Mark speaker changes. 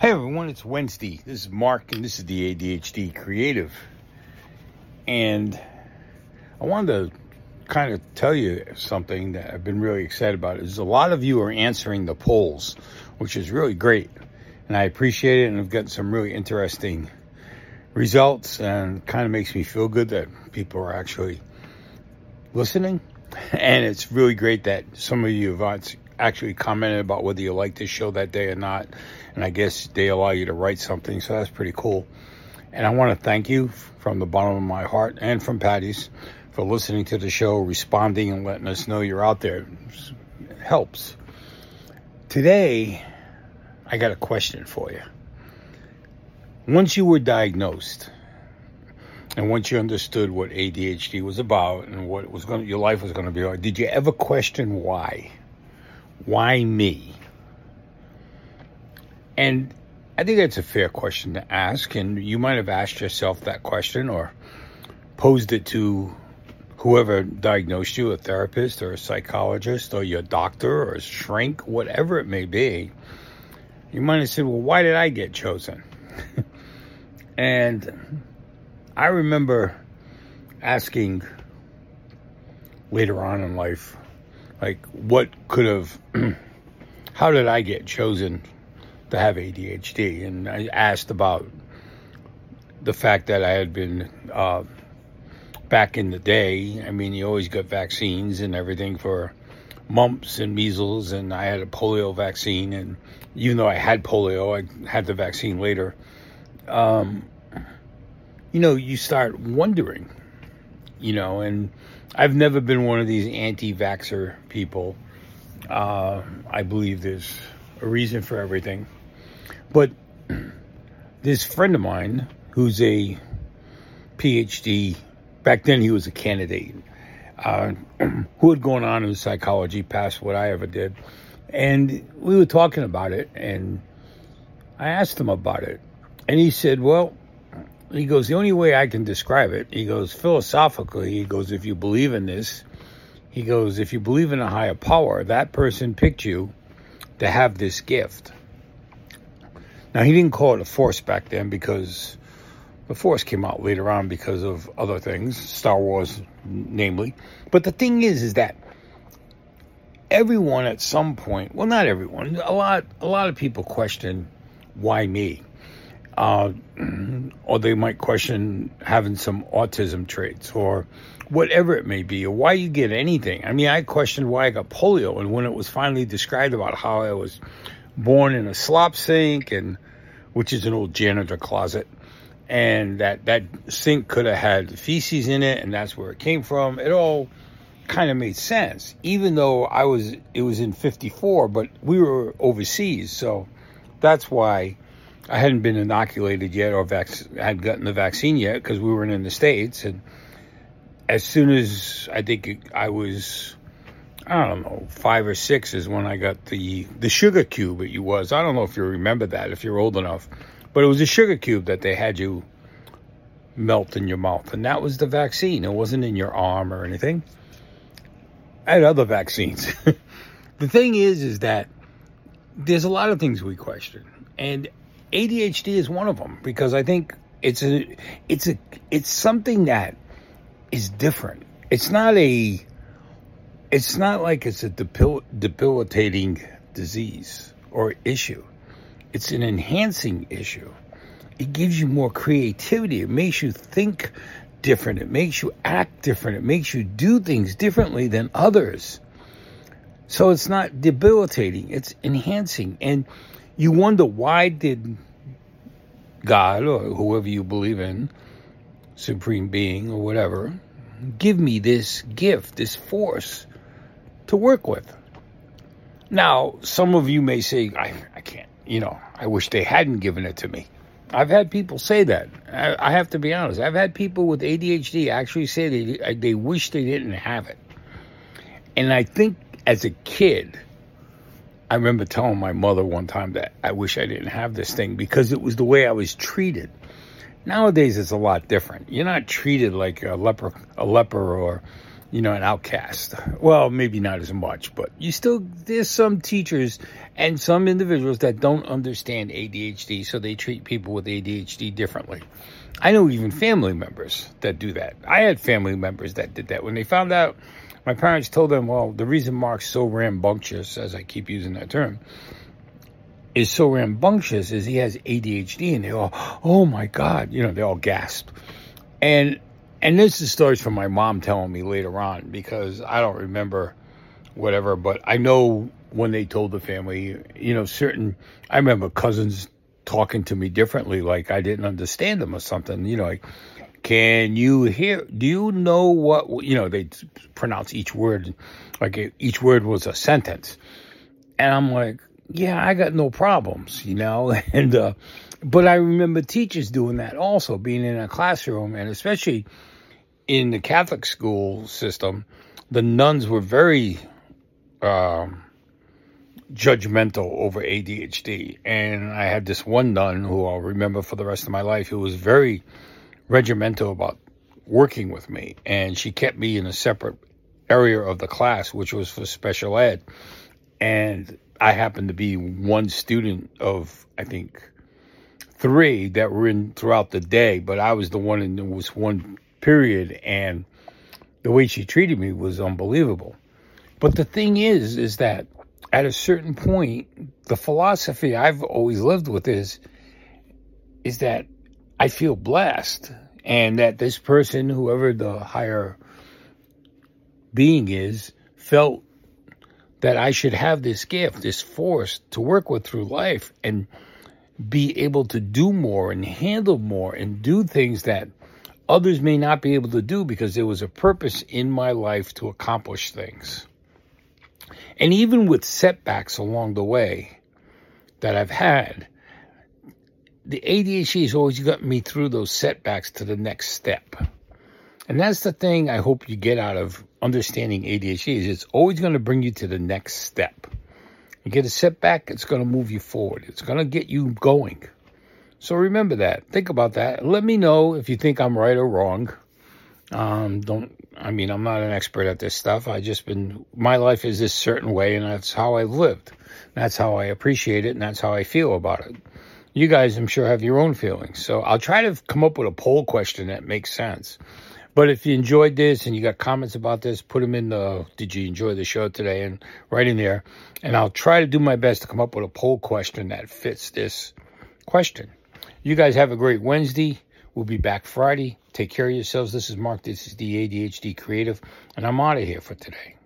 Speaker 1: Hey everyone, it's Wednesday. This is Mark and this is the ADHD Creative. And I wanted to kind of tell you something that I've been really excited about. Is a lot of you are answering the polls, which is really great. And I appreciate it and I've gotten some really interesting results and kind of makes me feel good that people are actually listening. And it's really great that some of you have actually commented about whether you liked this show that day or not. And I guess they allow you to write something, so that's pretty cool. And I want to thank you from the bottom of my heart and from Patty's for listening to the show, responding, and letting us know you're out there. It helps. Today, I got a question for you. Once you were diagnosed, and once you understood what ADHD was about and what was going your life was going to be like, did you ever question why? Why me? And I think that's a fair question to ask. And you might have asked yourself that question or posed it to whoever diagnosed you, a therapist or a psychologist or your doctor or a shrink, whatever it may be. You might have said, well, why did I get chosen? and I remember asking later on in life, like, what could have, how did I get chosen to have ADHD? And I asked about the fact that I had been, uh, back in the day, I mean, you always got vaccines and everything for mumps and measles, and I had a polio vaccine. And even though I had polio, I had the vaccine later. Um, you know, you start wondering, you know, and I've never been one of these anti vaxxer people. Uh, I believe there's a reason for everything. But this friend of mine who's a PhD, back then he was a candidate, uh, who had gone on in psychology past what I ever did. And we were talking about it, and I asked him about it. And he said, Well, he goes, the only way I can describe it, he goes, philosophically, he goes, if you believe in this, he goes, if you believe in a higher power, that person picked you to have this gift. Now, he didn't call it a force back then because the force came out later on because of other things, Star Wars, namely. But the thing is, is that everyone at some point, well, not everyone, a lot, a lot of people question why me uh, or they might question having some autism traits or whatever it may be, or why you get anything. I mean, I questioned why I got polio, and when it was finally described about how I was born in a slop sink, and which is an old janitor closet, and that that sink could have had feces in it, and that's where it came from. It all kind of made sense, even though I was it was in '54, but we were overseas, so that's why I hadn't been inoculated yet or vac- had gotten the vaccine yet because we weren't in the States. And as soon as I think I was, I don't know, five or six is when I got the, the sugar cube it was. I don't know if you remember that, if you're old enough, but it was a sugar cube that they had you melt in your mouth. And that was the vaccine. It wasn't in your arm or anything. I had other vaccines. the thing is, is that there's a lot of things we question. And ADHD is one of them because I think it's a it's a it's something that is different. It's not a it's not like it's a debil- debilitating disease or issue. It's an enhancing issue. It gives you more creativity. It makes you think different. It makes you act different. It makes you do things differently than others. So it's not debilitating. It's enhancing. And you wonder why did God or whoever you believe in, supreme being or whatever, give me this gift, this force to work with. Now, some of you may say, I, I can't, you know, I wish they hadn't given it to me. I've had people say that. I, I have to be honest. I've had people with ADHD actually say they, they wish they didn't have it. And I think as a kid, I remember telling my mother one time that I wish I didn't have this thing because it was the way I was treated. Nowadays, it's a lot different. You're not treated like a leper, a leper, or you know, an outcast. Well, maybe not as much, but you still, there's some teachers and some individuals that don't understand ADHD, so they treat people with ADHD differently. I know even family members that do that. I had family members that did that. When they found out, my parents told them, well, the reason Mark's so rambunctious, as I keep using that term, is so rambunctious is he has ADHD, and they all, oh my God, you know, they all gasped. And and this is stories from my mom telling me later on because I don't remember whatever, but I know when they told the family, you know, certain, I remember cousins talking to me differently, like I didn't understand them or something, you know, like, can you hear, do you know what, you know, they pronounce each word, like each word was a sentence. And I'm like, yeah, I got no problems, you know, and, uh, but I remember teachers doing that also, being in a classroom and especially in the Catholic school system, the nuns were very um, judgmental over ADHD. And I had this one nun who I'll remember for the rest of my life who was very regimental about working with me. And she kept me in a separate area of the class, which was for special ed. And I happened to be one student of, I think, three that were in throughout the day, but I was the one in there was one period. And the way she treated me was unbelievable. But the thing is, is that at a certain point, the philosophy I've always lived with is, is that I feel blessed and that this person, whoever the higher being is, felt that I should have this gift, this force to work with through life and be able to do more and handle more and do things that others may not be able to do because there was a purpose in my life to accomplish things. And even with setbacks along the way that I've had, the ADHD has always gotten me through those setbacks to the next step. And that's the thing I hope you get out of understanding ADHD is it's always going to bring you to the next step. You get a setback, it's going to move you forward. It's going to get you going. So remember that. Think about that. Let me know if you think I'm right or wrong. Um, don't, I mean, I'm not an expert at this stuff. I just been, my life is this certain way and that's how I've lived. That's how I appreciate it and that's how I feel about it. You guys, I'm sure, have your own feelings. So I'll try to come up with a poll question that makes sense. But if you enjoyed this and you got comments about this, put them in the, did you enjoy the show today? And right in there. And I'll try to do my best to come up with a poll question that fits this question. You guys have a great Wednesday. We'll be back Friday. Take care of yourselves. This is Mark. This is the ADHD Creative, and I'm out of here for today.